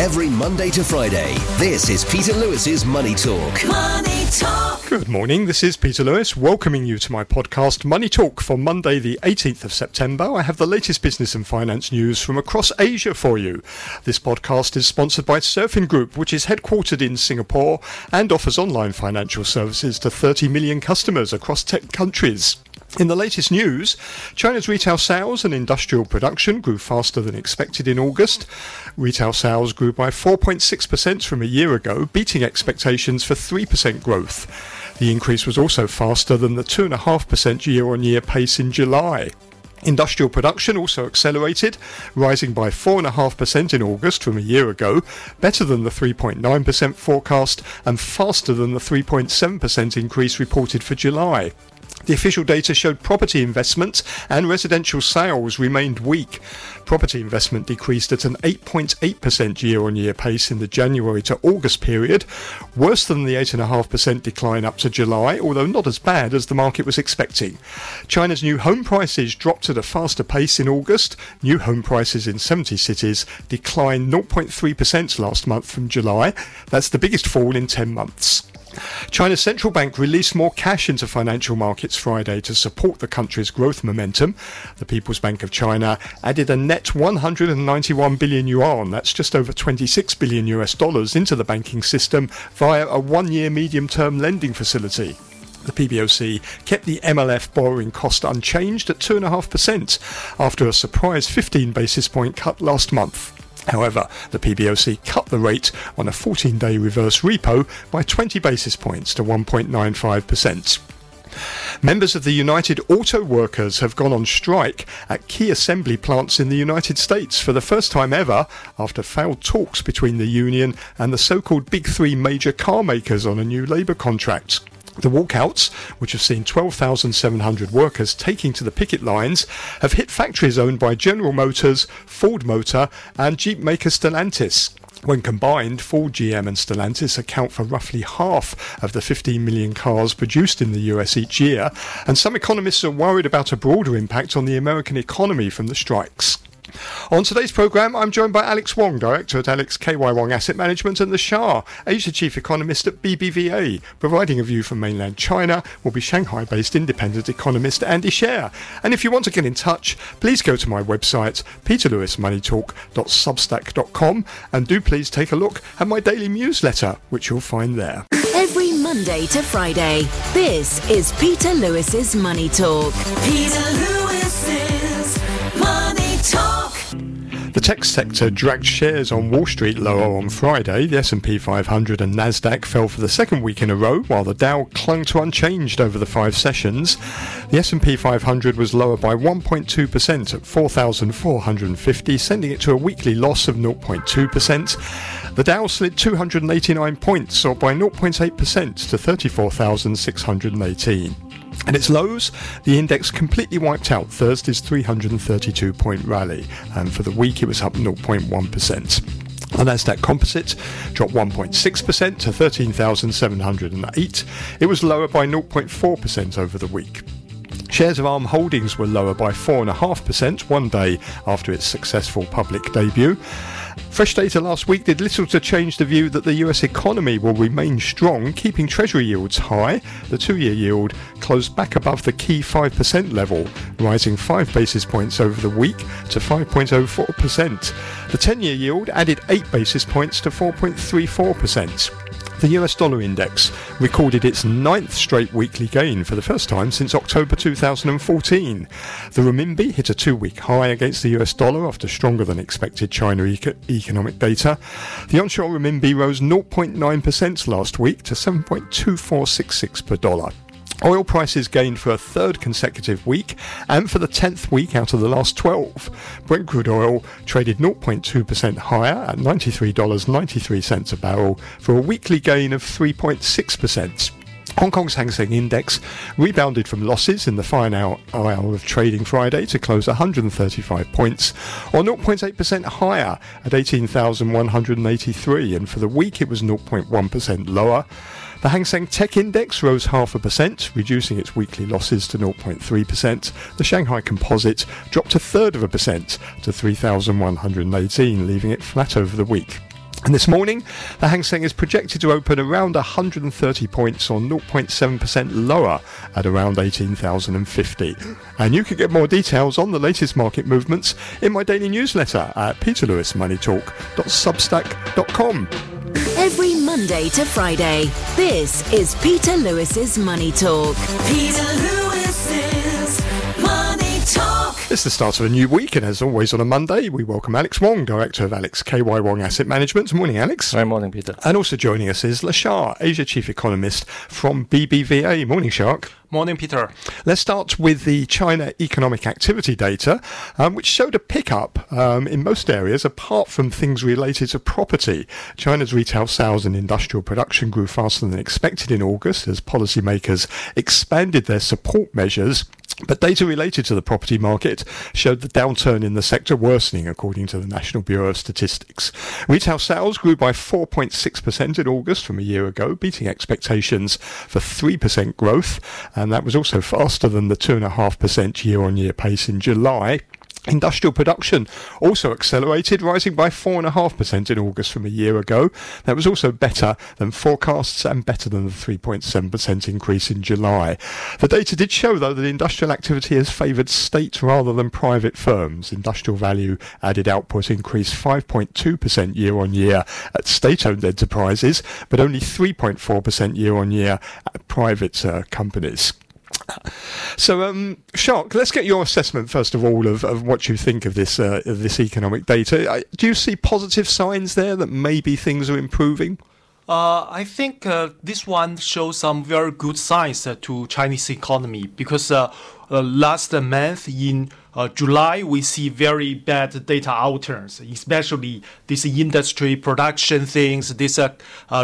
Every Monday to Friday, this is Peter Lewis's Money Talk. Money Talk. Good morning, this is Peter Lewis, welcoming you to my podcast Money Talk for Monday, the 18th of September. I have the latest business and finance news from across Asia for you. This podcast is sponsored by Surfin Group, which is headquartered in Singapore and offers online financial services to 30 million customers across 10 countries. In the latest news, China's retail sales and industrial production grew faster than expected in August. Retail sales grew by 4.6% from a year ago, beating expectations for 3% growth. The increase was also faster than the 2.5% year on year pace in July. Industrial production also accelerated, rising by 4.5% in August from a year ago, better than the 3.9% forecast and faster than the 3.7% increase reported for July. The official data showed property investment and residential sales remained weak. Property investment decreased at an 8.8% year on year pace in the January to August period, worse than the 8.5% decline up to July, although not as bad as the market was expecting. China's new home prices dropped at a faster pace in August. New home prices in 70 cities declined 0.3% last month from July. That's the biggest fall in 10 months. China's central bank released more cash into financial markets Friday to support the country's growth momentum. The People's Bank of China added a net 191 billion yuan, that's just over 26 billion US dollars, into the banking system via a one year medium term lending facility. The PBOC kept the MLF borrowing cost unchanged at 2.5% after a surprise 15 basis point cut last month. However, the PBOC cut the rate on a 14 day reverse repo by 20 basis points to 1.95%. Members of the United Auto Workers have gone on strike at key assembly plants in the United States for the first time ever after failed talks between the union and the so called Big Three major car makers on a new labour contract. The walkouts, which have seen 12,700 workers taking to the picket lines, have hit factories owned by General Motors, Ford Motor, and Jeep maker Stellantis. When combined, Ford, GM, and Stellantis account for roughly half of the 15 million cars produced in the US each year, and some economists are worried about a broader impact on the American economy from the strikes. On today's programme, I'm joined by Alex Wong, Director at Alex KY Wong Asset Management, and Le Xia, Asia Chief Economist at BBVA. Providing a view from mainland China will be Shanghai based independent economist Andy Xie. And if you want to get in touch, please go to my website, peterlewismoneytalk.substack.com, and do please take a look at my daily newsletter, which you'll find there. Every Monday to Friday, this is Peter Lewis's Money Talk. Peter Lewis's Money Talk. The tech sector dragged shares on Wall Street lower on Friday. The S&P 500 and Nasdaq fell for the second week in a row, while the Dow clung to unchanged over the five sessions. The S&P 500 was lower by 1.2% at 4,450, sending it to a weekly loss of 0.2%. The Dow slid 289 points, or by 0.8% to 34,618. At its lows, the index completely wiped out Thursday's 332 point rally, and for the week it was up 0.1%. The Nasdaq Composite dropped 1.6% to 13,708. It was lower by 0.4% over the week. Shares of ARM Holdings were lower by 4.5% one day after its successful public debut. Fresh data last week did little to change the view that the US economy will remain strong, keeping Treasury yields high. The two year yield closed back above the key 5% level, rising 5 basis points over the week to 5.04%. The 10 year yield added 8 basis points to 4.34%. The US dollar index recorded its ninth straight weekly gain for the first time since October 2014. The renminbi hit a two week high against the US dollar after stronger than expected China eco- economic data. The onshore renminbi rose 0.9% last week to 7.2466 per dollar. Oil prices gained for a third consecutive week and for the 10th week out of the last 12. Brent crude oil traded 0.2% higher at $93.93 a barrel for a weekly gain of 3.6%. Hong Kong's Hang Seng Index rebounded from losses in the final hour of trading Friday to close 135 points, or 0.8% higher at 18,183, and for the week it was 0.1% lower. The Hang Seng Tech Index rose half a percent, reducing its weekly losses to 0.3%. The Shanghai Composite dropped a third of a percent to 3,118, leaving it flat over the week. And this morning, the Hang Seng is projected to open around 130 points or 0.7% lower at around 18,050. And you can get more details on the latest market movements in my daily newsletter at peterlewismoneytalk.substack.com. Every Monday to Friday, this is Peter Lewis's Money Talk. Peter Lewis's Money Talk. It's the start of a new week, and as always on a Monday, we welcome Alex Wong, Director of Alex KY Wong Asset Management. Morning, Alex. Good morning, Peter. And also joining us is Le Xia, Asia Chief Economist from BBVA. Morning, Xia. Morning, Peter. Let's start with the China economic activity data, um, which showed a pickup um, in most areas apart from things related to property. China's retail sales and industrial production grew faster than expected in August as policymakers expanded their support measures but data related to the property market showed the downturn in the sector worsening, according to the National Bureau of Statistics. Retail sales grew by 4.6% in August from a year ago, beating expectations for 3% growth, and that was also faster than the 2.5% year on year pace in July. Industrial production also accelerated, rising by 4.5% in August from a year ago. That was also better than forecasts and better than the 3.7% increase in July. The data did show, though, that industrial activity has favoured state rather than private firms. Industrial value added output increased 5.2% year on year at state owned enterprises, but only 3.4% year on year at private uh, companies. So, um, Xia, let's get your assessment first of all of, of what you think of this uh, of this economic data. Do you see positive signs there that maybe things are improving? Uh, I think uh, this one shows some very good signs uh, to Chinese economy because uh, uh, last month in July we see very bad data outturns, especially this industry production things, this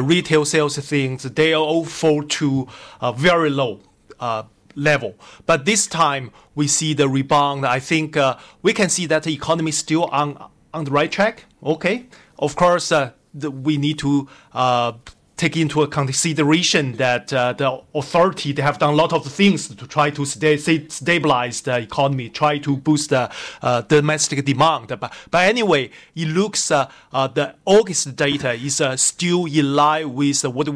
retail sales things. They all fall to very low level. But this time we see the rebound. I think uh, we can see that the economy is still on on the right track. Okay, of course uh, the, we need to. Uh, take into consideration that uh, the authority they have done a lot of things to try to stay, stabilize the economy, try to boost the uh, domestic demand. But, but anyway, it looks uh, the August data is still in line with what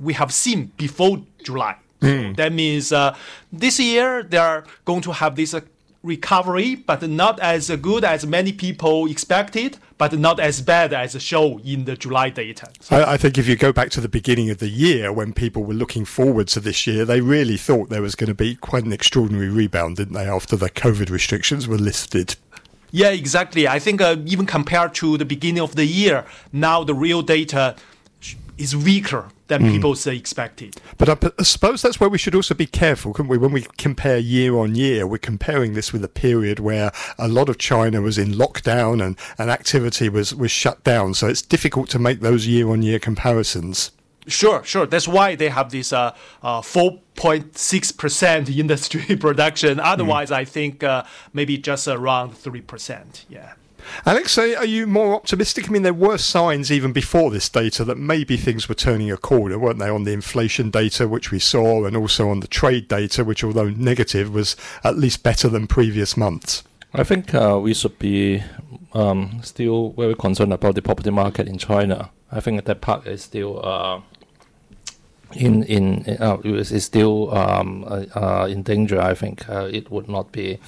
we have seen before July. Mm. That means uh, this year they are going to have this uh, recovery, but not as good as many people expected, but not as bad as shown in the July data. So I, I, think if you go back to the beginning of the year when people were looking forward to this year, they really thought there was going to be quite an extraordinary rebound, didn't they, after the COVID restrictions were lifted? Yeah, exactly. I think uh, even compared to the beginning of the year, now the real data is weaker than mm. people say expected. But I, I, suppose that's where we should also be careful, couldn't we? When we compare year on year, we're comparing this with a period where a lot of China was in lockdown and, and activity was, was shut down. So it's difficult to make those year on year comparisons. Sure, sure. That's why they have this uh, uh, 4.6% industry production. Hmm. Otherwise, mm. I think uh, maybe just around 3%. Yeah. Alex, are you more optimistic? I mean, there were signs even before this data that maybe things were turning a corner, weren't they, on the inflation data, which we saw, and also on the trade data, which, although negative, was at least better than previous months? I think uh, we should be um, still very concerned about the property market in China. I think that part is still. Uh, in in uh, is still um, uh, uh, in danger. I think uh, it would not be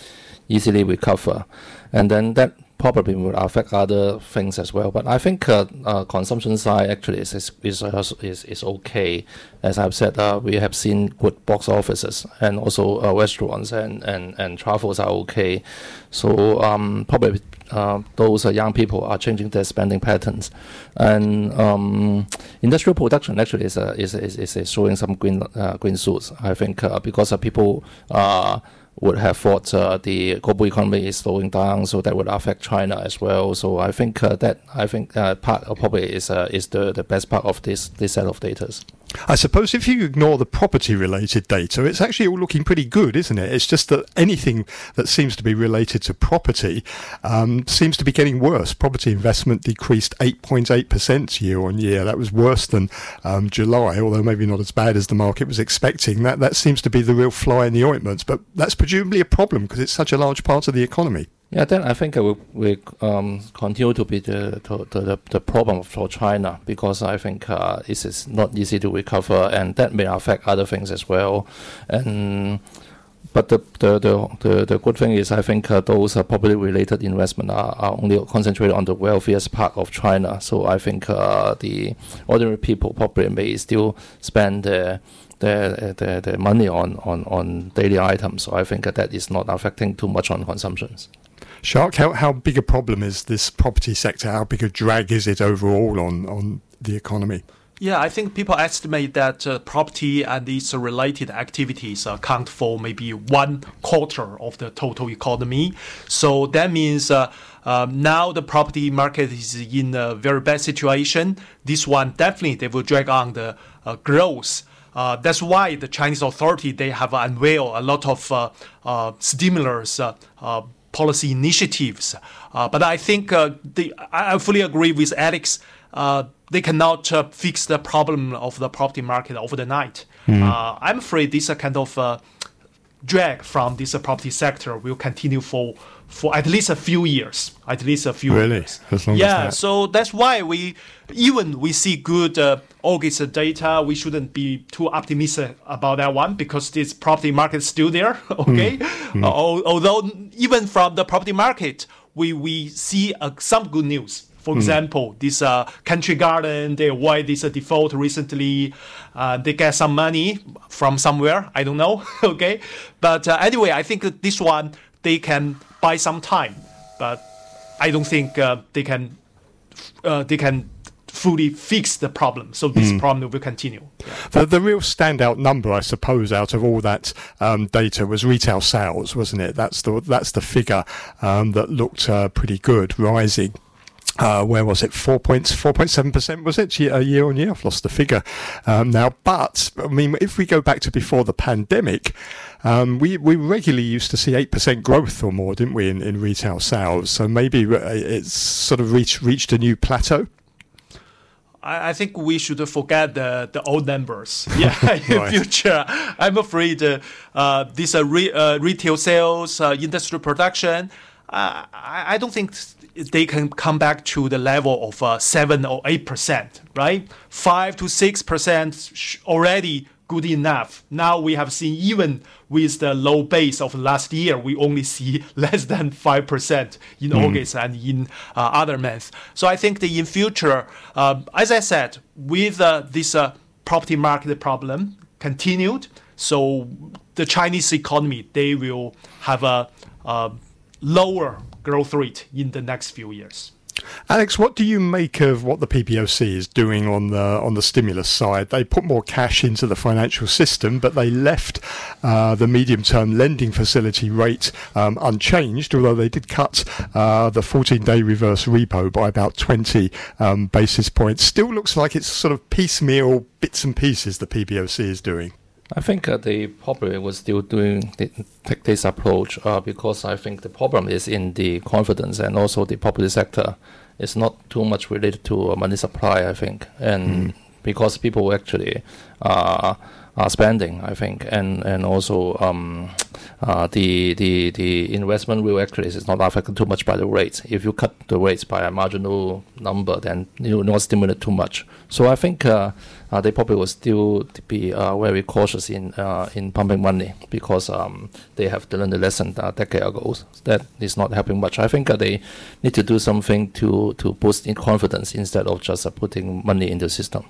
easily recover, and then that probably will affect other things as well. But I think uh, uh, consumption side actually is is, is is, is okay. As I've said, uh, we have seen good box offices and also uh, restaurants and, and, and travels are okay. So um, probably uh, those young people are changing their spending patterns, and um, industrial production actually is, is, is, is showing some green uh, green shoots. I think because people would have thought uh, the global economy is slowing down, so that would affect China as well. So I think uh, that I think uh, part probably is uh, is the, the best part of this this set of data. I suppose if you ignore the property related data, it's actually all looking pretty good, isn't it? It's just that anything that seems to be related to property um, seems to be getting worse. Property investment decreased 8.8% year on year. That was worse than um, July, although maybe not as bad as the market was expecting. That, that seems to be the real fly in the ointment, but that's presumably a problem because it's such a large part of the economy. Yeah, then I think it will, um, continue to be the, the, the, the problem for China because I think uh, is not easy to recover and that may affect other things as well. And but the the, the, the, good thing is I think uh, those uh, property related investment are, are only concentrated on the wealthiest part of China. So I think uh, the ordinary people probably may still spend their their, their, their money on, on, on daily items. So I think that is not affecting too much on consumptions. Xia, how, how big a problem is this property sector? How big a drag is it overall on, on the economy? Yeah, I think people estimate that uh, property and its related activities account for maybe one quarter of the total economy. So that means uh, uh, now the property market is in a very bad situation. This one definitely they will drag on the uh, growth. Uh, that's why the Chinese authority they have unveiled a lot of uh, stimulus policy initiatives. Uh, but I think uh, the, I fully agree with Alex. Uh, they cannot uh, fix the problem of the property market over the night. Mm. I'm afraid this kind of uh, drag from this property sector will continue for for at least a few years. At least a few really? years. yeah, that. so that's why we even we see good uh, August data. We shouldn't be too optimistic about that one because this property market is still there. okay, mm. Uh, although even from the property market, we we see uh, some good news. For mm. example, this uh, Country Garden, they avoid this uh, default recently. Uh, they get some money from somewhere. I don't know. okay, but uh, anyway, I think this one they can buy some time, but I don't think uh, they can uh, they can fully fix the problem. So this mm. problem will continue. Yeah. The, the real standout number, I suppose, out of all that um, data was retail sales, wasn't it? That's the that's the figure um, that looked uh, pretty good, rising. Uh, where was it? Four points, four point seven percent was it year, year on year? I've lost the figure um, now. But I mean, if we go back to before the pandemic, um, we we regularly used to see eight percent growth or more, didn't we, in, in retail sales? So maybe uh, it's sort of reached reached a new plateau. I, think we should forget the, the old numbers. Yeah, in right. future, I'm afraid uh, uh, this uh, re, uh, retail sales, uh, industrial production, uh, I, I don't think they can come back to the level of uh, seven or eight percent, right? Five to six percent already good enough. Now we have seen even with the low base of last year, we only see less than five percent in mm. August and in uh, other months. So I think that in future, uh, as I said, with uh, this uh, property market problem continued, so the Chinese economy they will have a lower growth rate in the next few years. Alex, what do you make of what the PBOC is doing on the on the stimulus side? They put more cash into the financial system, but they left uh, the medium-term lending facility rate um, unchanged. Although they did cut uh, the 14-day reverse repo by about 20 um, basis points. Still looks like it's sort of piecemeal bits and pieces the PBOC is doing. I think uh, they probably was still doing the, take this approach uh, because I think the problem is in the confidence and also the property sector is not too much related to money supply. I think, and mm. because people actually uh, are spending, I think, and and also um, uh, the the the investment will actually is not affected too much by the rates. If you cut the rates by a marginal number, then you will not stimulate too much. So I think uh, uh, they probably will still be uh, very cautious in uh, in pumping money because um, they have learned the lesson a decade ago. That is not helping much. I think they need to do something to to boost in confidence instead of just putting money in the system.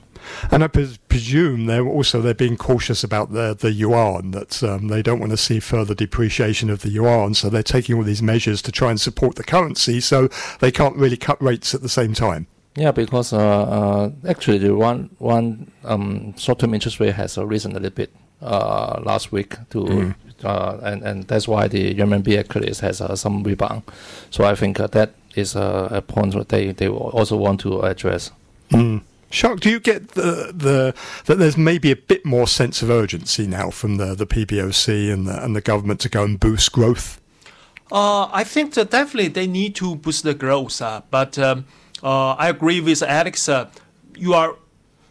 And I pres- presume they're also they're being cautious about the the yuan that um, they don't want to see further depreciation of the yuan, so they're taking all these measures to try and support the currency, so they can't really cut rates at the same time. Yeah, because uh, uh, actually the one one um, short-term interest rate has uh, risen a little bit uh, last week to, mm. uh, and and that's why the RMB actually has uh, some rebound. So I think uh, that is a point that they they also want to address. Mm. Xia, do you get the, the that there's maybe a bit more sense of urgency now from the, the PBOC and the, and the government to go and boost growth? Uh, I think that definitely they need to boost the growth. Uh, but um, I agree with Alex. Uh, you are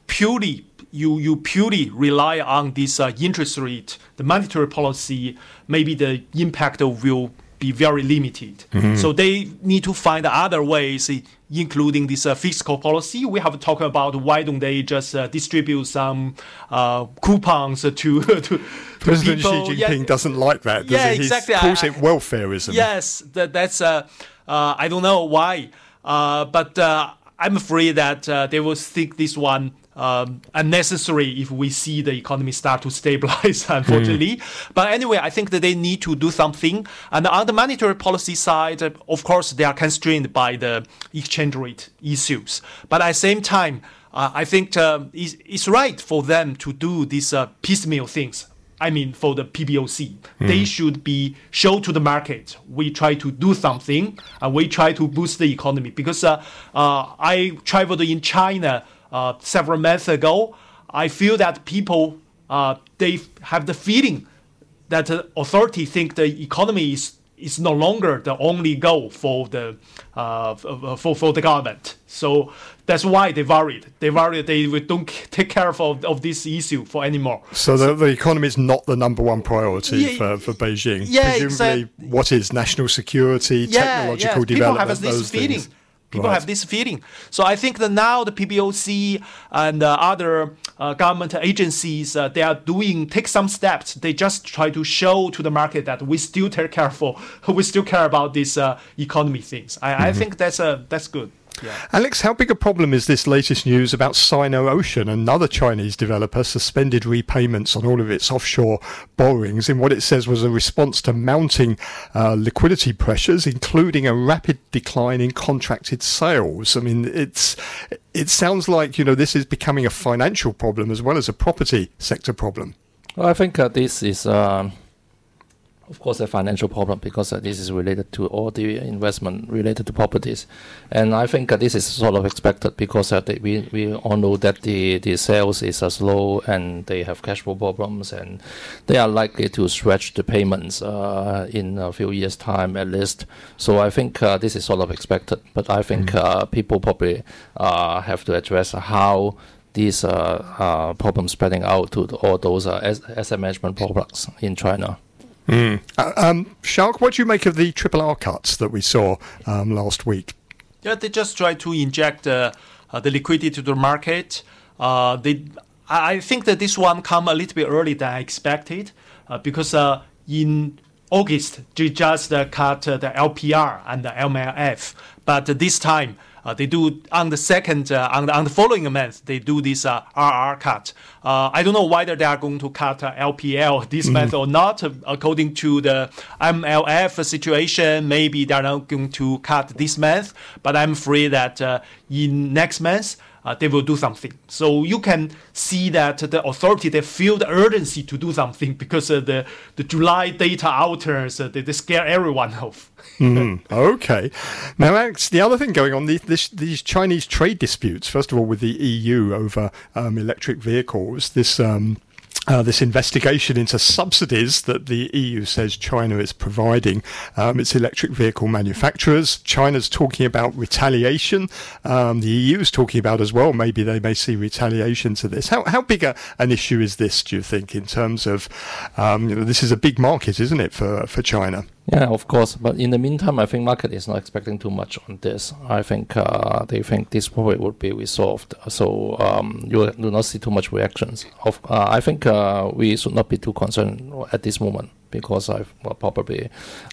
purely you you purely rely on this uh, interest rate, the monetary policy. Maybe the impact will be very limited. Mm-hmm. So they need to find other ways, including this uh, fiscal policy. We have talked about why don't they just uh, distribute some uh, coupons to, to President people. Xi Jinping yeah. doesn't like that. Does yeah, he? exactly. He calls it welfareism. Yes, that, that's. Uh, uh, I don't know why, uh, but I'm afraid that they will think this one um, unnecessary if we see the economy start to stabilize, unfortunately. Mm. But anyway, I think that they need to do something. And on the monetary policy side, of course, they are constrained by the exchange rate issues. But at the same time, uh, I think uh, it's, it's, right for them to do these uh, piecemeal things. I mean, for the PBOC, mm. they should be show to the market. We try to do something, and we try to boost the economy. Because uh, uh, I traveled in China uh, several months ago, I feel that people uh, they have the feeling that the authority think the economy is is no longer the only goal for the uh, for for the government. So that's why they worried. They worried they don't take care of, of this issue for anymore. So the, the economy is not the number one priority yeah, for, for Beijing. Yeah, Presumably, exactly. what is national security, yeah, technological yeah. development, People have this those feeling. Things. People right. have this feeling. So I think that now the PBOC and uh, other uh, government agencies uh, they are doing take some steps. They just try to show to the market that we still take careful, we still care about these uh, economy things. I, mm-hmm. I think that's uh, that's good. Yeah. Alex, how big a problem is this latest news about Sino Ocean, another Chinese developer, suspended repayments on all of its offshore borrowings in what it says was a response to mounting uh, liquidity pressures, including a rapid decline in contracted sales? I mean, it's it sounds like you know this is becoming a financial problem as well as a property sector problem. Well, I think uh, this is. Um of course, a financial problem because uh, this is related to all the investment related to properties, and I think uh, this is sort of expected because uh, they, we we all know that the the sales is uh, slow and they have cash flow problems and they are likely to stretch the payments uh, in a few years' time at least. So I think uh, this is sort of expected, but I think mm. people probably have to address how these uh, problems spreading out to all those asset management products in China. Mm. Uh, um, Xia, what do you make of the triple R cuts that we saw um, last week? Yeah, they just try to inject uh, uh, the liquidity to the market. Uh, they, I think that this one come a little bit early than I expected uh, because uh, in August they just cut the LPR and the MLF, but this time they do on the second uh, on, the, on the following month they do this uh, RR cut. Uh, I don't know whether they are going to cut LPL this mm-hmm. month or not. According to the MLF situation, maybe they are not going to cut this month. But I'm afraid that uh, in next month uh, they will do something. So you can see that the authority they feel the urgency to do something because uh, the the July data outers uh, they, they scare everyone off. mm, okay. Now, Alex, the other thing going on these these Chinese trade disputes. First of all, with the EU over um, electric vehicles. This. Um, uh, this investigation into subsidies that the EU says China is providing um, its electric vehicle manufacturers. China's talking about retaliation. Um, the EU is talking about as well. Maybe they may see retaliation to this. How how big a, an issue is this? Do you think in terms of um, you know, this is a big market, isn't it, for for China? Yeah, of course. But in the meantime, I think market is not expecting too much on this. I think uh, they think this probably would be resolved. So um, you do not see too much reactions. Of, uh, I think uh, we should not be too concerned at this moment because I well, probably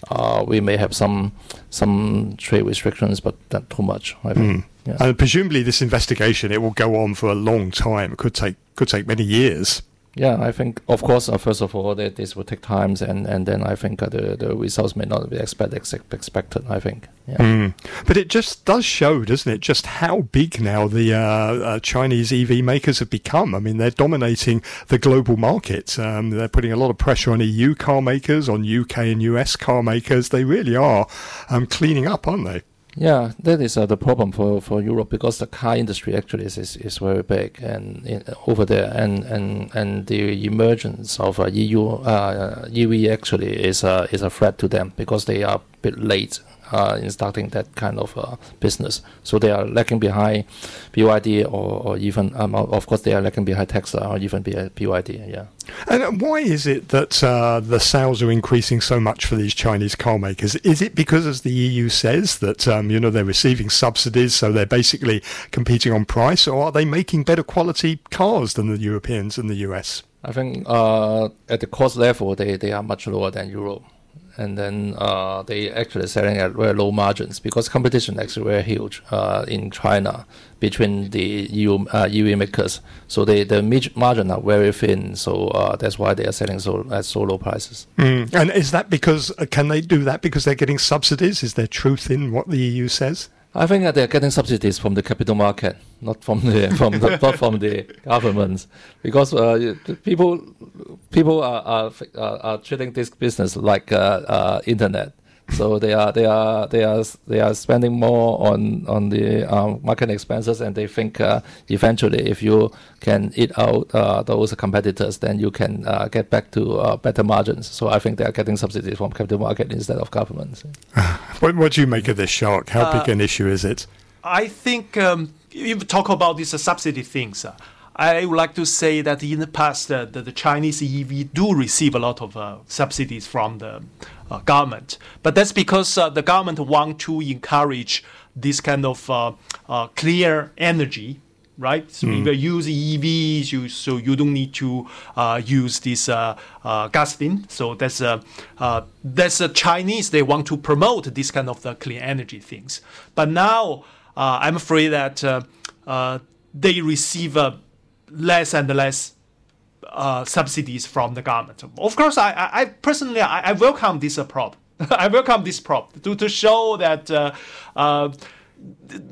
uh, we may have some some trade restrictions, but not too much. I think. Mm. Yeah. And presumably, this investigation it will go on for a long time. It could take could take many years. Yeah, I think, of course, uh, first of all, that this will take time, and, and then I think uh, the, the results may not be expect, expected, I think. Yeah. Mm. But it just does show, doesn't it, just how big now the uh, uh, Chinese EV makers have become. I mean, they're dominating the global market. Um, they're putting a lot of pressure on EU car makers, on UK and US car makers. They really are um, cleaning up, aren't they? Yeah, that is uh, the problem for, for Europe because the car industry actually is, is, is very big and over there, and, and, and the emergence of uh, EU uh, EV actually is a is a threat to them because they are bit late uh, in starting that kind of uh, business. So they are lagging behind BYD or, or even, um, of course, they are lagging behind Tesla or even BYD. Yeah. And why is it that uh, the sales are increasing so much for these Chinese car makers? Is it because, as the EU says, that um, you know they're receiving subsidies, so they're basically competing on price, or are they making better quality cars than the Europeans and the US? I think uh, at the cost level, they, they are much lower than Europe and then uh, they actually selling at very low margins because competition actually very huge uh, in China between the EU uh, EV makers. So they the margin are very thin. So uh, that's why they are selling so at so low prices. Mm. And is that because uh, can they do that because they're getting subsidies? Is there truth in what the EU says? I think that they're getting subsidies from the capital market, not from the from the, not from the governments, because uh, people people are, are are treating this business like uh, uh, internet. So they are they are they are they are spending more on on the um, market expenses, and they think uh, eventually, if you can eat out uh, those competitors, then you can uh, get back to uh, better margins. So I think they are getting subsidies from capital market instead of governments. what, what do you make of this Xia? How big uh, an issue is it? I think um, if you talk about these subsidy things. I would like to say that in the past, uh, the, the, Chinese EV do receive a lot of uh, subsidies from the uh, Uh, government, but that's because uh, the government want to encourage this kind of uh, uh, clear energy. Right, so mm. if you use EVs, you, so you don't need to uh, use this uh, gasoline. So that's that's Chinese. They want to promote this kind of the clean energy things. But now I'm afraid that they receive a less and less uh, subsidies from the government. Of course, I, I, I personally I, I, welcome this uh, prop. I welcome this prop to, to show that uh, uh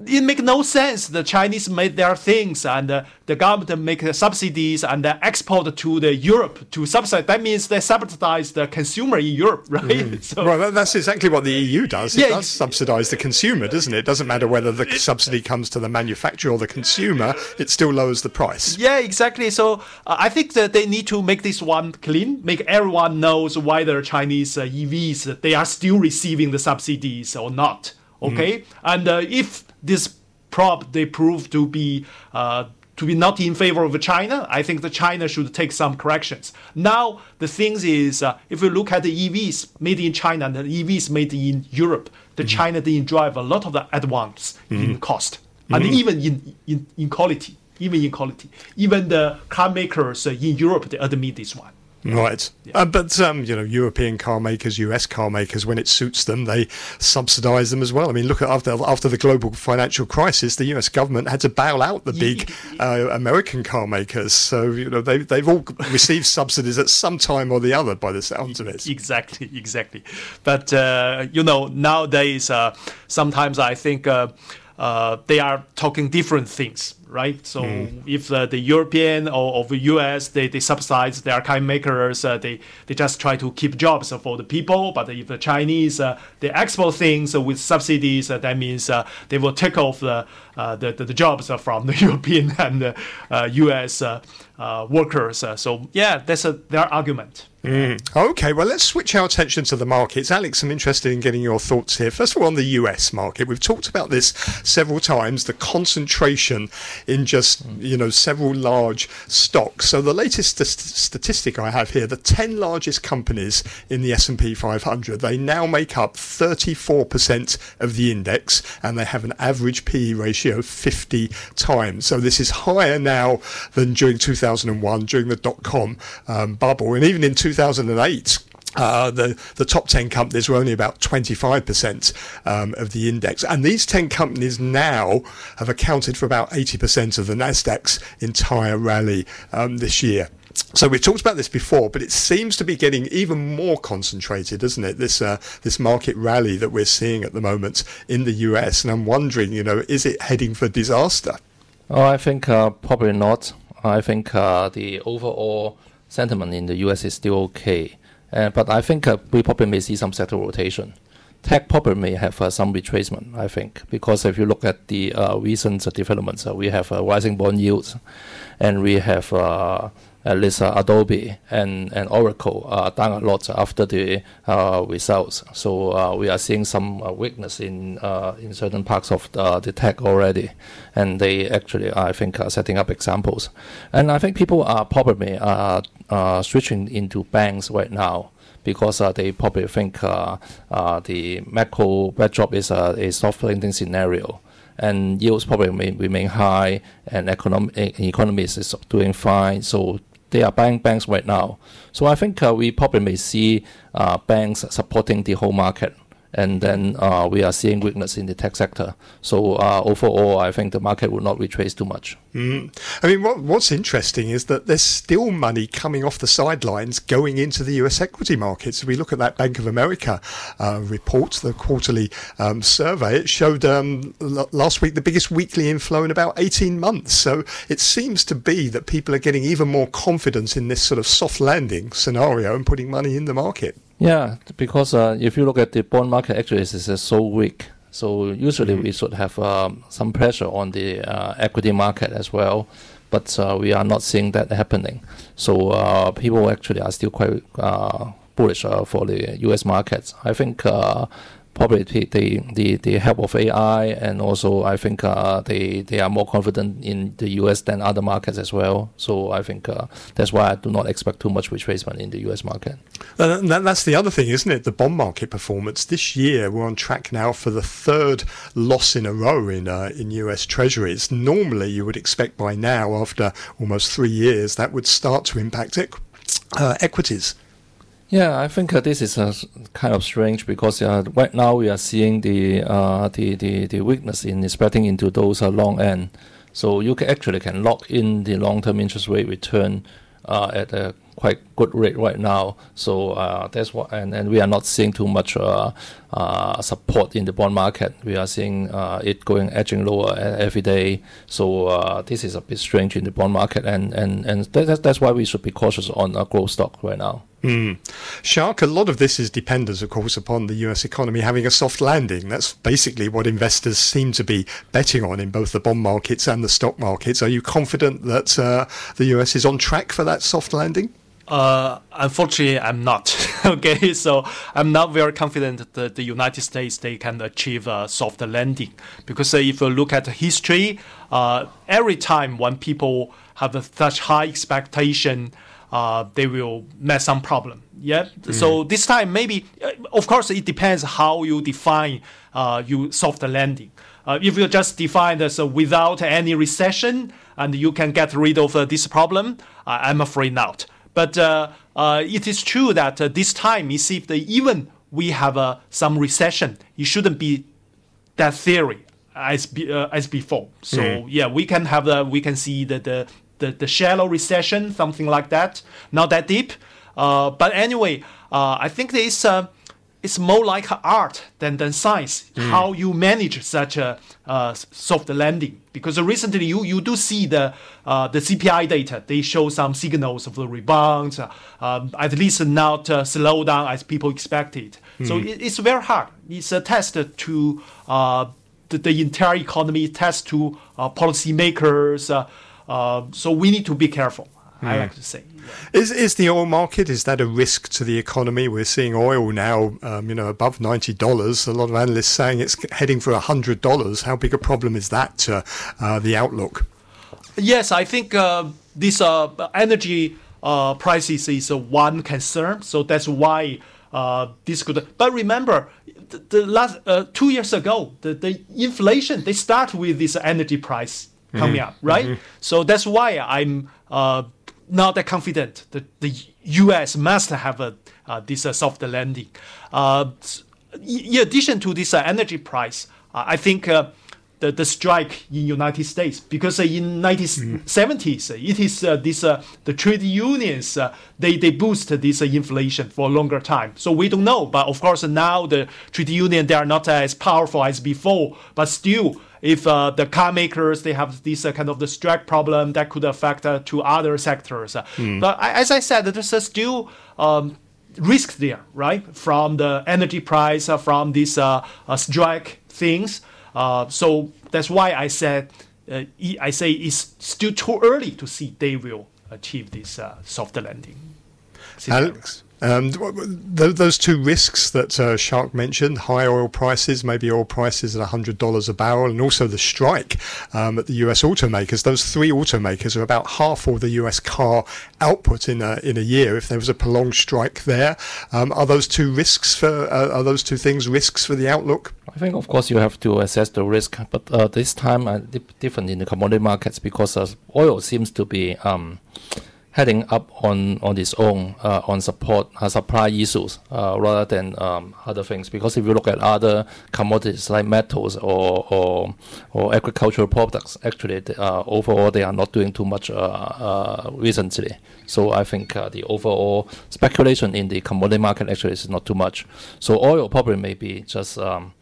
it make no sense. The Chinese made their things, and uh, the government make the subsidies and uh, export to the Europe to subsidize. That means they subsidize the consumer in Europe, right? Mm. So, well, that's exactly what the EU does. It yeah, does subsidize the consumer, doesn't it? It doesn't matter whether the it, subsidy comes to the manufacturer or the consumer; it still lowers the price. Yeah, exactly. So uh, I think that they need to make this one clean, make everyone knows why the Chinese uh, EVs they are still receiving the subsidies or not. Okay, mm. and uh, if this prop they prove to be uh, to be not in favor of China, I think the China should take some corrections. Now the thing is, uh, if you look at the EVs made in China and the EVs made in Europe, the mm-hmm. China didn't drive a lot of the advance mm-hmm. in cost and mm-hmm. even in, in, in quality, even in quality. Even the car makers in Europe they admit this one. Right. Yeah. Uh, but, um, you know, European car makers, US car makers, when it suits them, they subsidize them as well. I mean, look at after, after the global financial crisis, the US government had to bail out the big uh, American car makers. So, you know, they, they've all received subsidies at some time or the other by the sounds of it. Exactly, exactly. But, uh, you know, nowadays, uh, sometimes I think uh, uh, they are talking different things right? So mm. if uh, the European or, or, the US they, they subsidize their car makers, uh, they they just try to keep jobs for the people. But if the Chinese uh, they export things with subsidies, uh, that means uh, they will take off the, uh, the, the, the jobs from the European and the US Uh, workers. Uh, so yeah, that's a, their argument. Mm. Okay, well, let's switch our attention to the markets. Alex, I'm interested in getting your thoughts here. First of all, on the US market, we've talked about this several times the concentration in just, mm. you know, several large stocks. So the latest st- statistic I have here the 10 largest companies in the S&P 500, they now make up 34% of the index and they have an average PE ratio of 50 times. So this is higher now than during 2001, during the dot com um, bubble. And even in 2008, uh, the the top ten companies were only about 25% um, of the index, and these 10 companies now have accounted for about 80% of the Nasdaq's entire rally um, this year. So we've talked about this before, but it seems to be getting even more concentrated, doesn't it? This uh, this market rally that we're seeing at the moment in the US, and I'm wondering, you know, is it heading for disaster? Oh, I think uh, probably not. I think uh, the overall sentiment in the US is still okay. But I think uh, we probably may see some sector rotation. tech probably may have uh, some retracement, I think, because if you look at the recent developments, we have rising bond yields, and we have at least uh, Adobe and, and Oracle uh, down a lot after the uh, results. So uh, we are seeing some weakness in in certain parts of the, the tech already, and they actually I think are setting up examples. And I think people are probably uh, switching into banks right now because uh, they probably think uh, uh, the macro backdrop is a, a soft landing scenario and yields probably may remain high and economy, economy is doing fine. So they are buying banks right now. So I think uh, we probably may see uh, banks supporting the whole market and then uh, we are seeing weakness in the tech sector. So uh, overall, I think the market will not retrace too much. Mm. I mean, what, what's interesting is that there's still money coming off the sidelines going into the US equity markets. We look at that Bank of America uh, report, the quarterly um, survey. It showed um, l- last week the biggest weekly inflow in about 18 months. So it seems to be that people are getting even more confidence in this sort of soft landing scenario and putting money in the market. Yeah, because uh, if you look at the bond market, actually, it's, it's so weak. So usually Mm-hmm. we should have um, some pressure on the uh, equity market as well, but uh, we are not seeing that happening. So uh, people actually are still quite uh, bullish uh, for the U.S. markets. I think uh, probably the, the, the, help of AI and also I think uh, they they are more confident in the U.S. than other markets as well. So I think uh, that's why I do not expect too much retracement in the U.S. market. And that's the other thing, isn't it? The bond market performance this year. We're on track now for the third loss in a row in uh, in U.S. Treasuries. Normally, you would expect by now, after almost three years, that would start to impact equ- uh, equities. Yeah, I think uh, this is uh, kind of strange because uh, right now we are seeing the uh, the, the the weakness in spreading into those uh, long end. So you can actually can lock in the long term interest rate return uh, at a quite good rate right now. So uh, that's what, and, and we are not seeing too much uh, uh, support in the bond market. We are seeing uh, it going edging lower every day. So uh, this is a bit strange in the bond market, and and and that, that's why we should be cautious on uh, growth stock right now. Mm. Xia, a lot of this is dependent, of course, upon the US economy having a soft landing. That's basically what investors seem to be betting on in both the bond markets and the stock markets. Are you confident that the US is on track for that soft landing? Uh, unfortunately, I'm not. okay, so I'm not very confident that the United States they can achieve a soft landing because uh, if you look at history, uh, every time when people have such high expectation, uh, they will met some problem. Yeah. So this time maybe, uh, of course, it depends how you define uh, you soft landing. Uh, if you just define this uh, without any recession and you can get rid of uh, this problem, I'm afraid not. But uh, uh, it is true that uh, this time, that even we have uh, some recession, it shouldn't be that theory as be, uh, as before. So yeah, we can have we can see the the, the, the shallow recession, something like that, not that deep. Uh, but anyway, uh, I think it's uh, it's more like art than, than science how you manage such a uh, soft landing. Because recently you, you do see the uh, the CPI data. They show some signals of the rebound uh, um, at least not uh, slow down as people expected. So it, it's very hard. It's a test to uh, the, the entire economy test to uh, policymakers uh, uh, so we need to be careful I like to say Is is the oil market is that a risk to the economy? We're seeing oil now, um, you know, above ninety dollars. A lot of analysts saying it's heading for hundred dollars. How big a problem is that to uh, the outlook? Yes, I think uh, this uh, energy uh, prices is uh, one concern. So that's why uh, this could. But remember, the, the last uh, two years ago, the, the inflation they start with this energy price coming up, right? So that's why I'm uh, not that confident that the U.S. must have a uh, this uh, soft landing. Uh, in addition to this uh, energy price, uh, I think. Uh, the, the strike in United States because uh, in 1970s uh, it is uh, this uh, the trade unions uh, they they boost this uh, inflation for a longer time so we don't know but of course now the trade union they are not as powerful as before but still if uh, the car makers they have this uh, kind of the strike problem that could affect uh, to other sectors Uh, but as I said there's uh, still um, risks there, right? From the energy price, uh, from these strike things. Uh, so that's why I said uh, I say it's still too early to see they will achieve this uh, soft landing. Alex, um, th- those two risks that uh, Xia mentioned, high oil prices, maybe oil prices at $100 a barrel, and also the strike um, at the US automakers. Those three automakers are about half of the US car output in a, in a year. If there was a prolonged strike there, um, are those two risks for, uh, are those two things risks for the outlook? I think, of course, you have to assess the risk, but uh, this time uh, different in the commodity markets because uh, oil seems to be um, heading up on on its own uh, on support uh, supply issues uh, rather than um, other things. Because if you look at other commodities like metals or or, or agricultural products, actually uh, overall they are not doing too much uh, recently. So I think the overall speculation in the commodity market actually is not too much. So oil probably may be just um,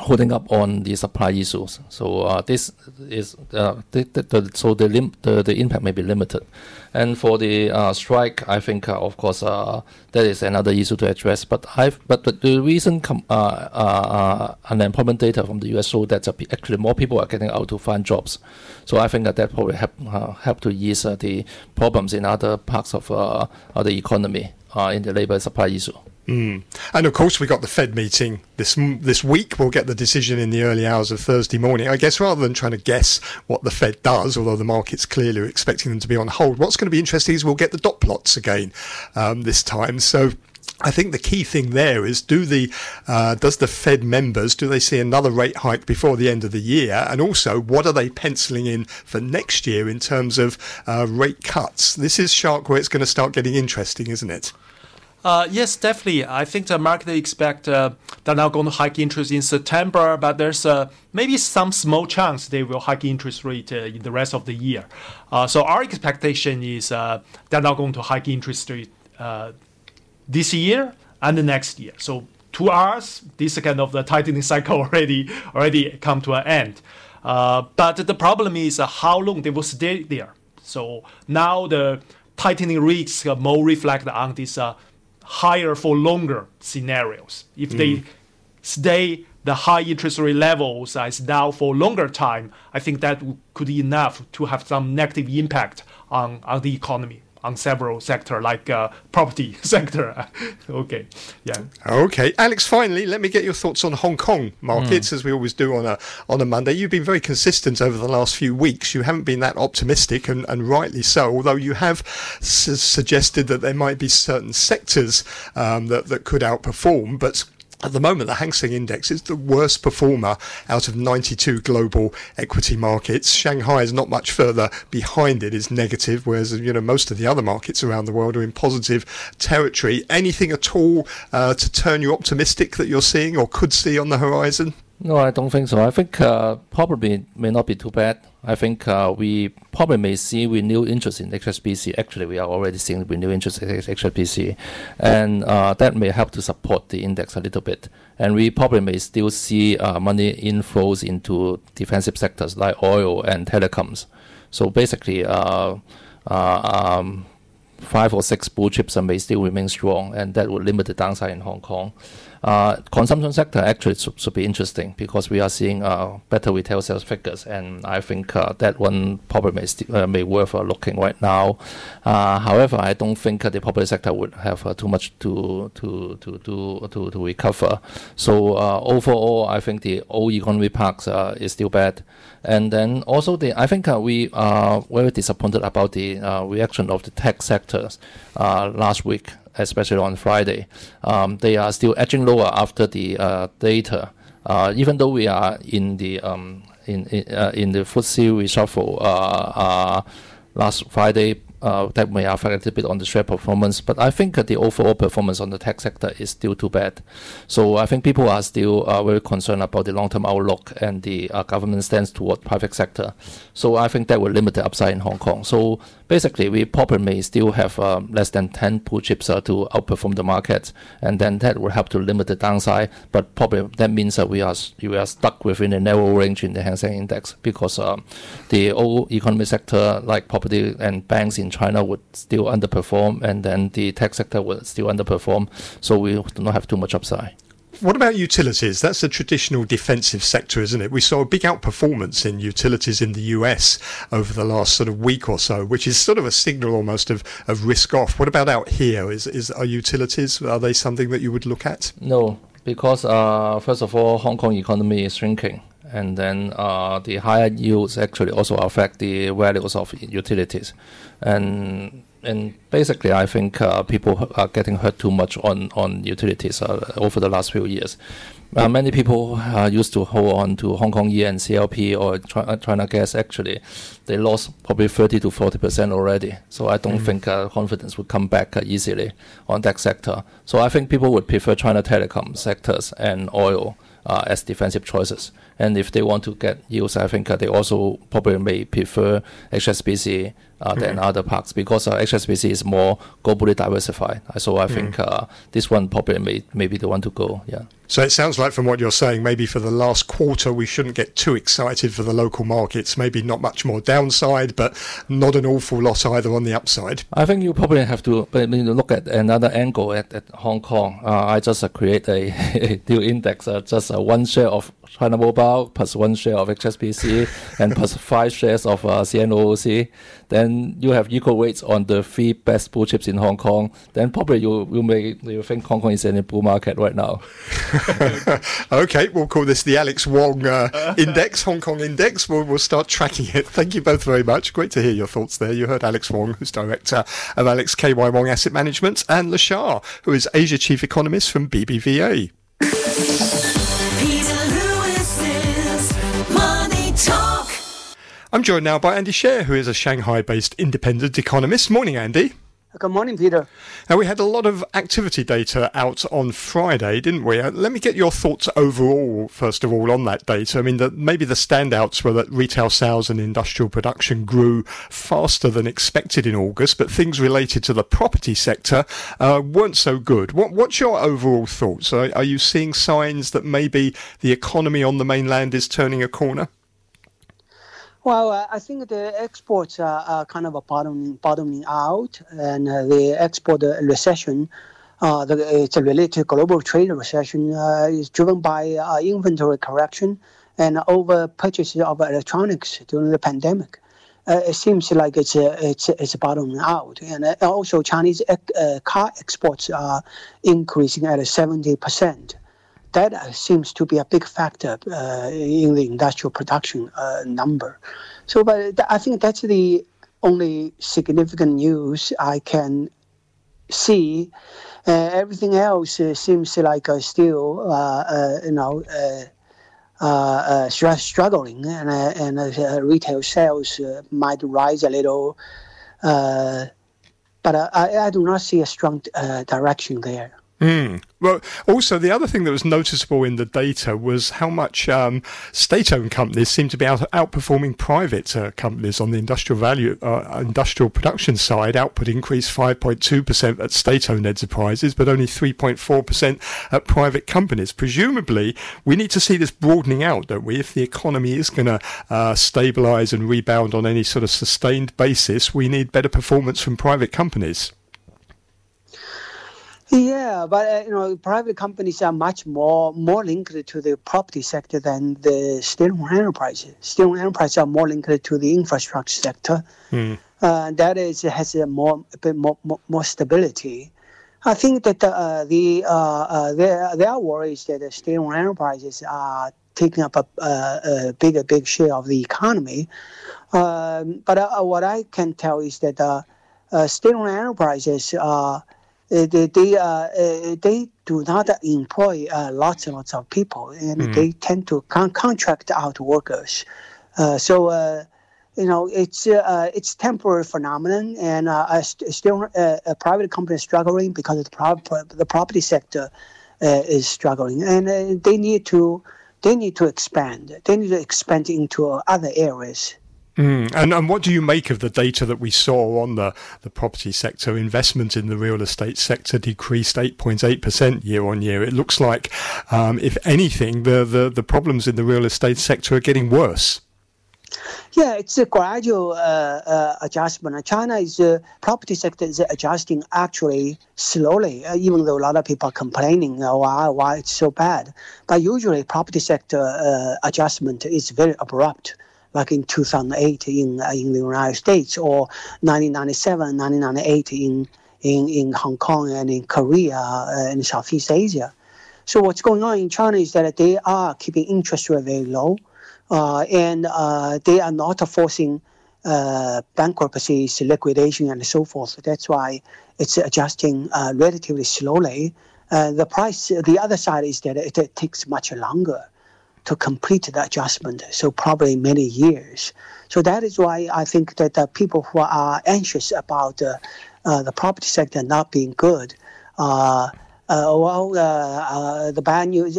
holding up on the supply issues. So uh, this is uh, the, the, the, so the, lim- the the impact may be limited. And for the uh, strike, I think uh, of course uh, that is another issue to address. But I but, but the recent com- uh, unemployment data from the U.S. show that actually more people are getting out to find jobs. So I think that that probably help help to ease the problems in other parts of the economy in the labor supply issue. Mm. And of course, we got the Fed meeting this this week. We'll get the decision in the early hours of Thursday morning. I guess rather than trying to guess what the Fed does, although the market's clearly expecting them to be on hold, what's going to be interesting is we'll get the dot plots again um, this time. So I think the key thing there is do the uh, does the Fed members do they see another rate hike before the end of the year, and also what are they penciling in for next year in terms of uh, rate cuts? This is shark where it's going to start getting interesting, isn't it? Uh, yes, definitely. I think the market expect uh, they're not going to hike interest in September, but there's uh, maybe some small chance they will hike interest rate uh, in the rest of the year. Uh, so our expectation is uh, they're not going to hike interest rate this year and the next year. So to us, this kind of the tightening cycle already already come to an end. but the problem is how long they will stay there. So now the tightening risks more reflect on this higher for longer scenarios. If mm. they stay the high interest rate levels as now for longer time, I think that could be enough to have some negative impact on, on the economy on several sector like uh, property sector. okay, yeah. Okay, Alex. Finally, let me get your thoughts on Hong Kong markets, mm. as we always do on a on a Monday. You've been very consistent over the last few weeks. You haven't been that optimistic, and, and rightly so. Although you have su- suggested that there might be certain sectors um, that that could outperform, but at the moment, the Hang Seng Index is the worst performer out of 92 global equity markets. Shanghai is not much further behind it, is negative, whereas you know most of the other markets around the world are in positive territory. Anything at all uh, to turn you optimistic that you're seeing or could see on the horizon? No, I don't think so. I think uh, probably may not be too bad. I think uh, we probably may see renewed interest in HSBC. Actually, we are already seeing renewed interest in HSBC, and uh, that may help to support the index a little bit. And we probably may still see uh, money inflows into defensive sectors like oil and telecoms. So basically, uh, uh, um, five or six blue chips may still remain strong, and that would limit the downside in Hong Kong. Uh, consumption sector actually should, should, be interesting because we are seeing uh, better retail sales figures, and I think uh, that one probably may, uh, may worth looking right now. Uh, however, I don't think the property sector would have uh, too much to to to to to, to recover. So overall, I think the old economy parks is still bad, and then also the I think we are very disappointed about the reaction of the tech sectors last week especially on Friday, um, they are still edging lower after the uh, data. Uh, even though we are in the um, in in, uh, in the FTSE reshuffle uh, uh, last Friday, uh, that may affect a little bit on the share performance. But I think the overall performance on the tech sector is still too bad. So I think people are still very concerned about the long-term outlook and the government stance toward private sector. So I think that will limit the upside in Hong Kong. So basically we probably may still have uh, less than 10 blue chips uh, to outperform the market, and then that will help to limit the downside. But probably that means that we are we are stuck within a narrow range in the Hang Seng Index because um, the old economy sector like property and banks in China would still underperform, and then the tech sector would still underperform. So we do not have too much upside. What about utilities? That's a traditional defensive sector, isn't it? We saw a big outperformance in utilities in the US over the last sort of week or so, which is sort of a signal almost of, of risk off. What about out here? Is, is are utilities are they something that you would look at? No, because uh, first of all, Hong Kong economy is shrinking, and then uh, the higher yields actually also affect the values of utilities, and and basically, I think uh, people are getting hurt too much on on utilities uh, over the last few years. Uh, many people uh, used to hold on to Hong Kong E and CLP or uh, China Gas. Actually, they lost probably 30 to 40 percent already. So I don't mm. think uh, confidence would come back easily on that sector. So I think people would prefer China Telecom sectors and oil as defensive choices. And if they want to get yields, I think they also probably may prefer HSBC uh, than mm-hmm. other parks because uh, HSBC is more globally diversified. So I mm. think uh, this one probably may, may be the one to go. Yeah. So it sounds like from what you're saying, maybe for the last quarter we shouldn't get too excited for the local markets. Maybe not much more downside, but not an awful lot either on the upside. I think you probably have to look at another angle at, at Hong Kong. Uh, I just uh, create a, a new index, uh, just one share of China Mobile plus one share of HSBC and plus five shares of uh, CNOOC, then you have equal weights on the three best blue chips in Hong Kong. Then probably you you may you think Hong Kong is in a bull market right now. okay, we'll call this the Alex Wong uh, Index, Hong Kong Index. We'll, we'll start tracking it. Thank you both very much. Great to hear your thoughts there. You heard Alex Wong, who's director of Alex KY Wong Asset Management, and Le Xia, who is Asia Chief Economist from BBVA. I'm joined now by Andy Xie, who is a Shanghai based independent economist. Morning, Andy. Good morning, Peter. Now, we had a lot of activity data out on Friday, didn't we? Uh, let me get your thoughts overall, first of all, on that data. I mean, the, maybe the standouts were that retail sales and industrial production grew faster than expected in August, but things related to the property sector uh, weren't so good. What, what's your overall thoughts? Are, are you seeing signs that maybe the economy on the mainland is turning a corner? Well, uh, I think the exports are, are kind of a bottoming, bottoming out, and uh, the export recession, uh, the, it's related global trade recession, uh, is driven by uh, inventory correction and over purchases of electronics during the pandemic. Uh, it seems like it's it's it's bottoming out, and also Chinese car exports are increasing at seventy percent that uh, seems to be a big factor uh, in the industrial production uh, number. So, but I think that's the only significant news I can see. Uh, everything else uh, seems like uh, still, you know, struggling, and and retail sales might rise a little, but I, I do not see a strong direction there. Mm. Well, also the other thing that was noticeable in the data was how much um, state-owned companies seem to be out- outperforming private uh, companies on the industrial value, uh, industrial production side. Output increased 5.2 percent at state-owned enterprises, but only 3.4 percent at private companies. Presumably, we need to see this broadening out, don't we? If the economy is going to uh, stabilise and rebound on any sort of sustained basis, we need better performance from private companies. Yeah, but uh, you know, private companies are much more more linked to the property sector than the state-owned enterprises. State-owned enterprises are more linked to the infrastructure sector. Mm. Uh, that is has a more a bit more, more, more stability. I think that uh, the uh, uh, there there are worries that the state-owned enterprises are taking up a, a, a big big share of the economy. Um, but uh, what I can tell is that state-owned enterprises are uh, they they, uh, uh, they do not employ lots and lots of people, and mm. they tend to con- contract out workers. so you know it's uh, it's temporary phenomenon, and uh, still uh, a private company is struggling because the, pro- the property sector is struggling, and they need to they need to expand. They need to expand into other areas. Mm. And, and what do you make of the data that we saw on the, the property sector? Investment in the real estate sector decreased 8.8% year on year. It looks like, um, if anything, the, the, the problems in the real estate sector are getting worse. Yeah, it's a gradual uh, uh, adjustment. China's uh, property sector is adjusting actually slowly, uh, even though a lot of people are complaining uh, why why it's so bad. But usually, property sector uh, adjustment is very abrupt, like in 2008 in in the United States or 1997, 1998 in in, in Hong Kong and in Korea and Southeast Asia. So what's going on in China is that they are keeping interest rate very low uh, and uh, they are not forcing uh, bankruptcies, liquidation, and so forth. That's why it's adjusting relatively slowly. the price, the other side is that it, it takes much longer to complete the adjustment, so probably many years. So that is why I think that the people who are anxious about uh, uh, the property sector not being good uh, uh, well, uh, the bad news,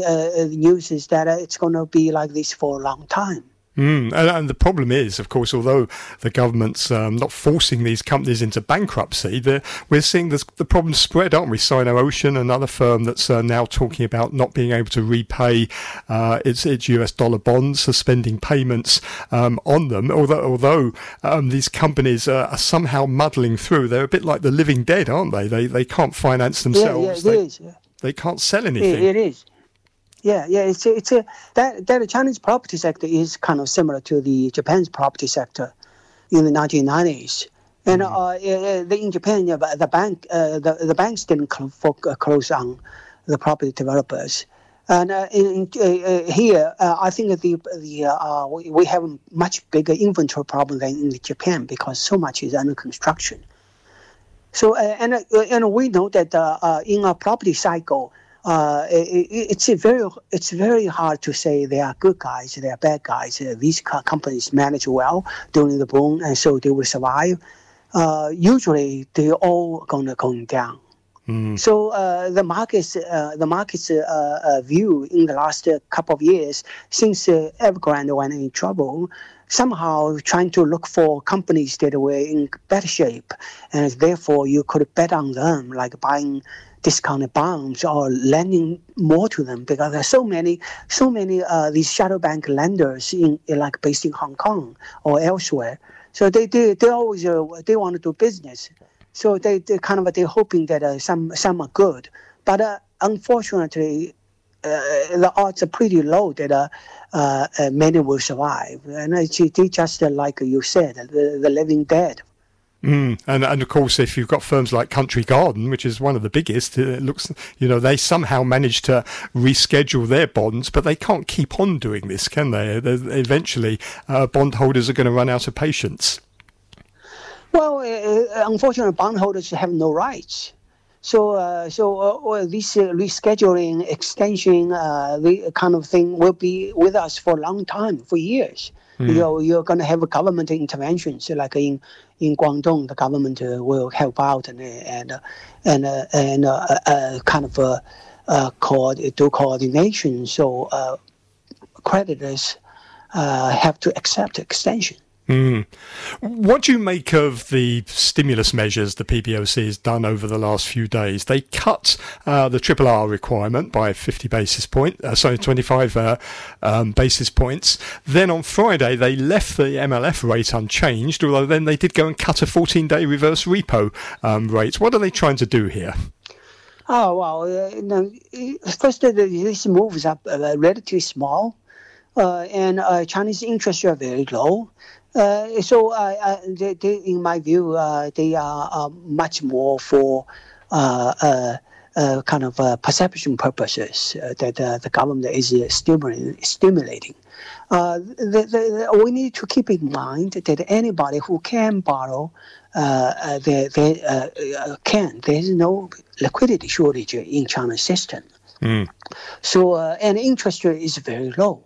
news is that it's going to be like this for a long time. Mm, and, and, the problem is, of course, although the government's um, not forcing these companies into bankruptcy, we're seeing this, the problem spread, aren't we? Sino-Ocean, another firm that's uh, now talking about not being able to repay uh, its, its US dollar bonds, suspending payments um, on them. Although, although um, these companies uh, are somehow muddling through, they're a bit like the living dead, aren't they? They they can't finance themselves. Yeah, yeah, they, is, yeah. they can't sell anything. it, it is. Yeah, yeah, it's a, it's a that that Chinese property sector is kind of similar to the Japan's property sector in the 1990s. And mm-hmm. uh, in Japan, the bank uh, the, the banks didn't cl- uh, close on the property developers. And uh, in, uh, here, uh, I think the the we have a much bigger inventory problem than in Japan because so much is under construction. So and and we know that in a property cycle, uh, it, it's very it's very hard to say they are good guys, they are bad guys. Uh, these companies manage well during the boom, and so they will survive. Uh, usually, they're all gonna go down. Mm. So uh, the market's uh, the market's uh, view in the last couple of years since Evergrande went in trouble, somehow trying to look for companies that were in better shape, and therefore you could bet on them, like buying discounted bonds or lending more to them because there's so many so many uh, these shadow bank lenders in, in, like based in Hong Kong or elsewhere. So they they, they always uh, they want to do business. So they, they kind of they're hoping that uh, some some are good, but uh, unfortunately. Uh, the odds are pretty low that uh, uh, many will survive, and they just like you said, the, the living dead. Mm. And and of course, if you've got firms like Country Garden, which is one of the biggest, it looks you know they somehow managed to reschedule their bonds, but they can't keep on doing this, can they? They're, eventually, uh, bondholders are going to run out of patience. Well, uh unfortunately, bondholders have no rights. So, uh, so uh, this uh, rescheduling, extension, uh, the kind of thing will be with us for a long time, for years. Mm. You're, you're going to have government interventions, like in in Guangdong, the government uh, will help out and and and uh, and uh, kind of uh, co- do coordination. So creditors have to accept extension. Mm. What do you make of the stimulus measures the PBOC has done over the last few days? They cut uh, the triple R requirement by 50 basis point, uh, sorry, 25 uh, um, basis points. Then on Friday they left the MLF rate unchanged, although then they did go and cut a 14-day reverse repo um, rate. What are they trying to do here? Oh well, uh, no, first uh, these moves are uh, relatively small, and Chinese interest rates are very low. Uh, so uh, uh, they, they, in my view, uh, they are uh, much more for uh, kind of perception purposes that the government is stimulating. stimulating. The, the, we need to keep in mind that anybody who can borrow, they, they can. There is no liquidity shortage in China's system. Mm. So, and interest rate is very low.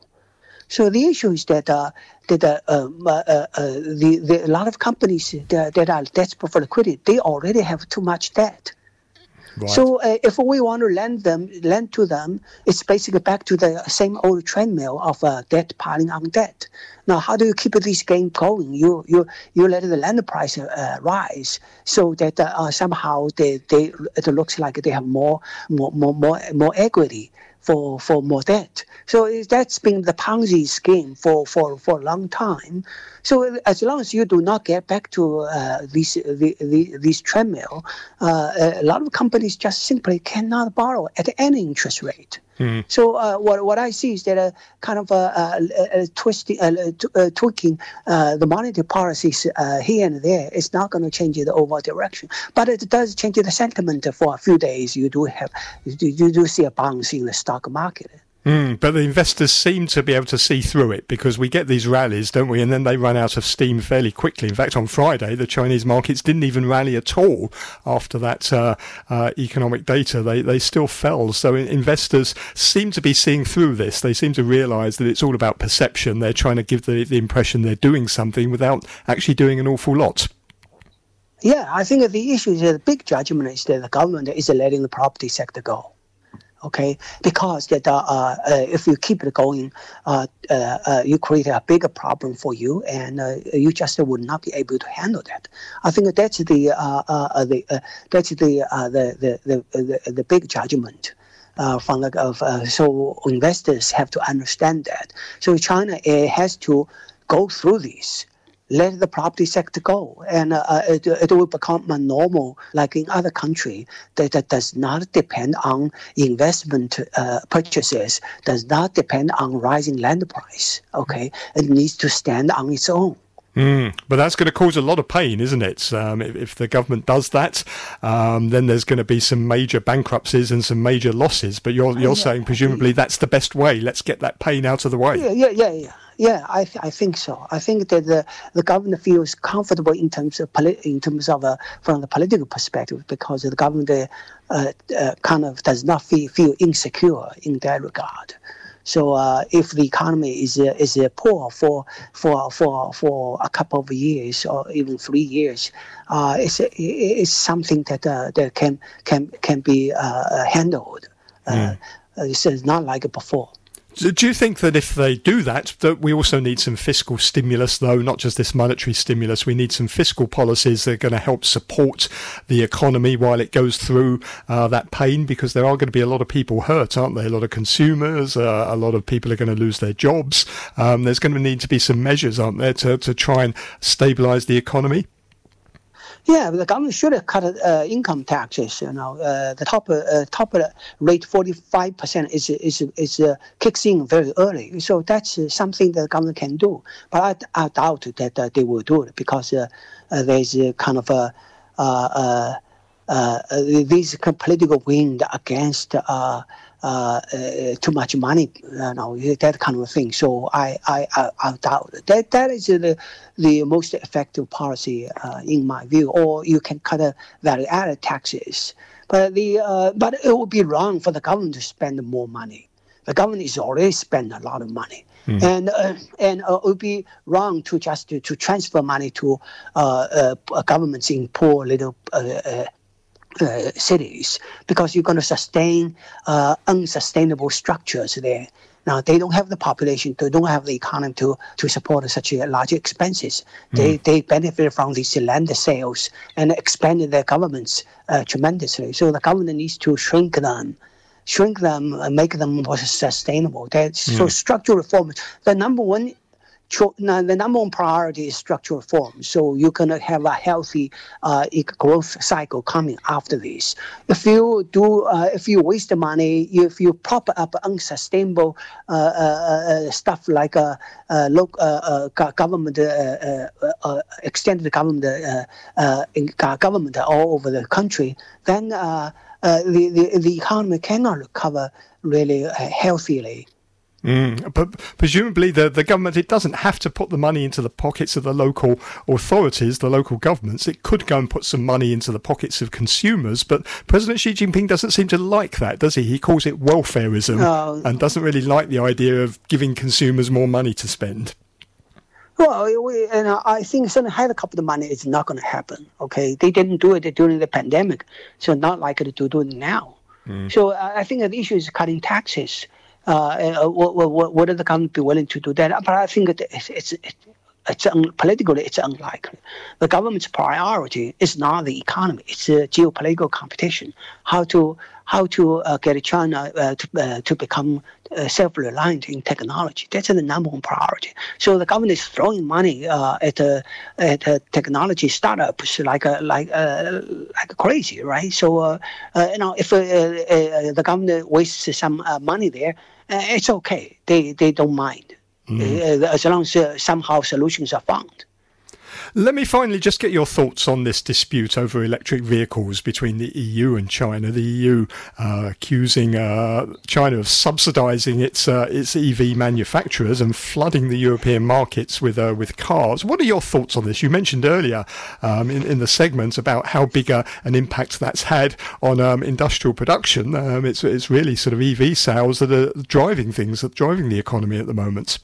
So the issue is that uh, that uh, um, uh, uh, the, the, a lot of companies that, that are desperate for liquidity, they already have too much debt. Right. So uh, if we want to lend them, lend to them, it's basically back to the same old treadmill of uh, debt piling on debt. Now, how do you keep this game going? You you you let the land price uh, rise so that uh, somehow they, they it looks like they have more more more more, more equity for, for more debt. So that's been the Ponzi scheme for, for, for a long time. So as long as you do not get back to uh, these the, the, these treadmill, uh, a lot of companies just simply cannot borrow at any interest rate. Mm-hmm. So uh, what what I see is that a kind of a, a, a twisting, a, tweaking uh, the monetary policies uh, here and there is not going to change the overall direction, but it does change the sentiment for a few days. You do have you do see a bounce in the stock market. Mm, but the investors seem to be able to see through it because we get these rallies, don't we? And then they run out of steam fairly quickly. In fact, on Friday, the Chinese markets didn't even rally at all after that uh, uh, economic data. They, they still fell. So investors seem to be seeing through this. They seem to realize that it's all about perception. They're trying to give the, the impression they're doing something without actually doing an awful lot. Yeah, I think the issue is the big judgment is that the government is letting the property sector go okay? Because that uh, uh, if you keep it going, uh, uh, uh, you create a bigger problem for you, and uh, you just would not be able to handle that. I think that's the the that's the, the, the the the big judgment. from the of so investors have to understand that. So China has to go through this let the property sector go, and uh, uh, it, it will become a normal, like in other countries, that, that does not depend on investment uh, purchases, does not depend on rising land price. Okay, it needs to stand on its own. Mm, but that's going to cause a lot of pain, isn't it? Um, if, if, the government does that, um, then there's going to be some major bankruptcies and some major losses. But you're you're yeah. saying presumably that's the best way. Let's get that pain out of the way. Yeah, yeah, yeah, yeah. Yeah, I, th- I think so. I think that the, the government feels comfortable in terms of poli- in terms of uh, from the political perspective because the government uh, uh, kind of does not feel, feel insecure in that regard. So uh, if the economy is uh, is uh, poor for for for for a couple of years or even three years, uh, it's it's something that uh, that can can can be uh, handled. Mm. it's not like before. Do you think that if they do that, that we also need some fiscal stimulus, though, not just this monetary stimulus? We need some fiscal policies that are going to help support the economy while it goes through uh, that pain, because there are going to be a lot of people hurt, aren't there? A lot of consumers, uh, a lot of people are going to lose their jobs. Um, there's going to need to be some measures, aren't there, to, to try and stabilise the economy? Yeah, the government should cut uh, income taxes. You know, uh, the top uh, top rate forty five percent is is is uh, kicks in very early. So that's uh, something the government can do. But I, I doubt that uh, they will do it because there's kind of a this political wind against uh, uh, too much money, you know, that kind of thing. So I, I, I, I doubt that that is the, the most effective policy uh, in my view. Or you can cut a value-added taxes, but the uh, but it would be wrong for the government to spend more money. The government is already spend a lot of money. Mm. And uh, and uh, it would be wrong to just to, to transfer money to uh, uh, governments in poor little uh, cities because you're going to sustain uh, unsustainable structures there. Now they don't have the population, they don't have the economy to, to support such large expenses. Mm. They they benefit from these land sales and expanded their governments uh, tremendously. So the government needs to shrink them, shrink them, and make them more sustainable. That's, mm. So structural reforms. The number one the number one priority is structural reform. So going to have a healthy uh, growth cycle coming after this. If you do, uh, if you waste the money, if you prop up unsustainable uh, uh, uh stuff like a, a local government, uh, uh, uh, extended government, government all over the country, then the, the the economy cannot recover really healthily. Mm, but presumably, the, the government it doesn't have to put the money into the pockets of the local authorities, the local governments. It could go and put some money into the pockets of consumers. But President Xi Jinping doesn't seem to like that, does he? He calls it welfareism and doesn't really like the idea of giving consumers more money to spend. Well, we, and I think certain helicopter money is not going to happen. Okay, they didn't do it during the pandemic, so not likely to do it now. Mm. So uh, I think the issue is cutting taxes. Uh, uh, what, what, what, the government be willing to do that? But I think it's, it's, it's un- politically it's unlikely. The government's priority is not the economy; it's a geopolitical competition. How to how to uh, get China uh, to uh, to become uh, self-reliant in technology. That's the number one priority. So the government is throwing money uh, at at technology startups like like like crazy, right? So you know if the government wastes some money there, Uh, it's okay. They they don't mind mm. as long as uh, somehow solutions are found. Let me finally just get your thoughts on this dispute over electric vehicles between the EU and China. The EU uh, accusing uh, China of subsidising its uh, its EV manufacturers and flooding the European markets with uh, with cars. What are your thoughts on this? You mentioned earlier um, in, in the segment about how big a, an impact that's had on um, industrial production. Um, it's it's really sort of EV sales that are driving things, that driving the economy at the moment.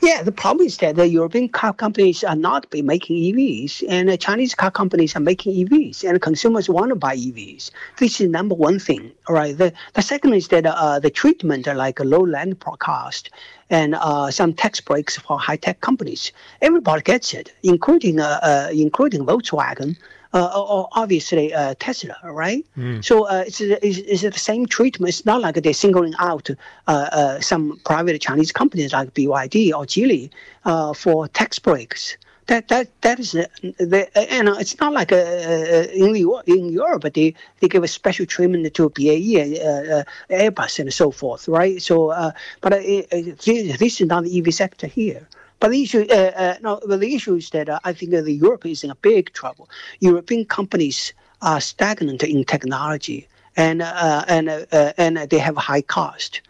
Yeah, the problem is that the European car companies are not be making EVs, and the Chinese car companies are making EVs, and consumers want to buy EVs. This is number one thing. Right. The, the second is that uh, the treatment, like a low land cost and uh, some tax breaks for high tech companies, everybody gets it, including uh, uh including Volkswagen uh, obviously uh, Tesla, right? Mm. So uh, it's, it's, it's, the same treatment. It's not like they're singling out uh, uh, some private Chinese companies like BYD or Geely uh, for tax breaks. That that that is the and it's not like in in Europe they they give a special treatment to BAE, Airbus, and so forth, right? So, but this is not the EV sector here. But the issue, uh, uh, no, but the issue is that uh, I think that Europe is in a big trouble. European companies are stagnant in technology, and and and they have high cost,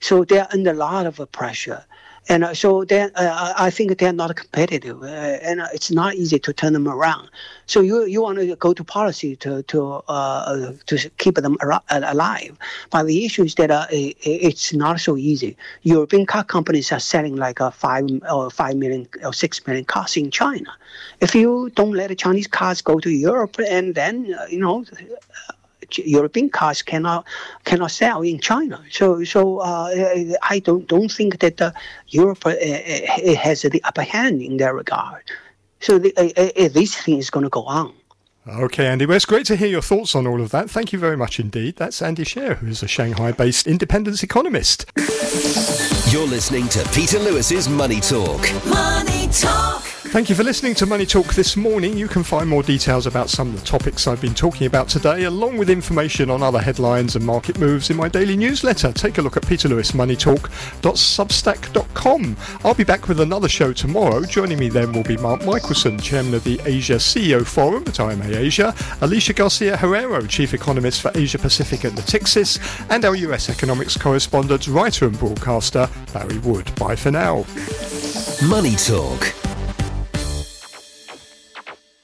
so they are under a lot of pressure and uh, so then uh, I think they're not competitive, uh, and uh, it's not easy to turn them around. So you you want to go to policy to to uh, to keep them alive, but the issue is that uh, it, it's not so easy. European car companies are selling like a five or five million or six million cars in China. If you don't let Chinese cars go to Europe, and then you know European cars cannot cannot sell in China. So so uh, I don't don't think that uh, Europe uh, uh has the upper hand in that regard. So the, uh, uh, this thing is going to go on. Okay, Andy. Well, it's great to hear your thoughts on all of that. Thank you very much indeed. That's Andy Xie, who is a Shanghai-based independence economist. You're listening to Peter Lewis's Money Talk. Money Talk. Thank you for listening to Money Talk this morning. You can find more details about some of the topics I've been talking about today, along with information on other headlines and market moves in my daily newsletter. Take a look at peterlewismoneytalk.substack.com. I'll be back with another show tomorrow. Joining me then will be Mark Michelson, chairman of the Asia CEO Forum at IMA Asia, Alicia Garcia Herrero, chief economist for Asia Pacific at Natixis, and our US economics correspondent, writer, and broadcaster, Barry Wood. Bye for now. Money Talk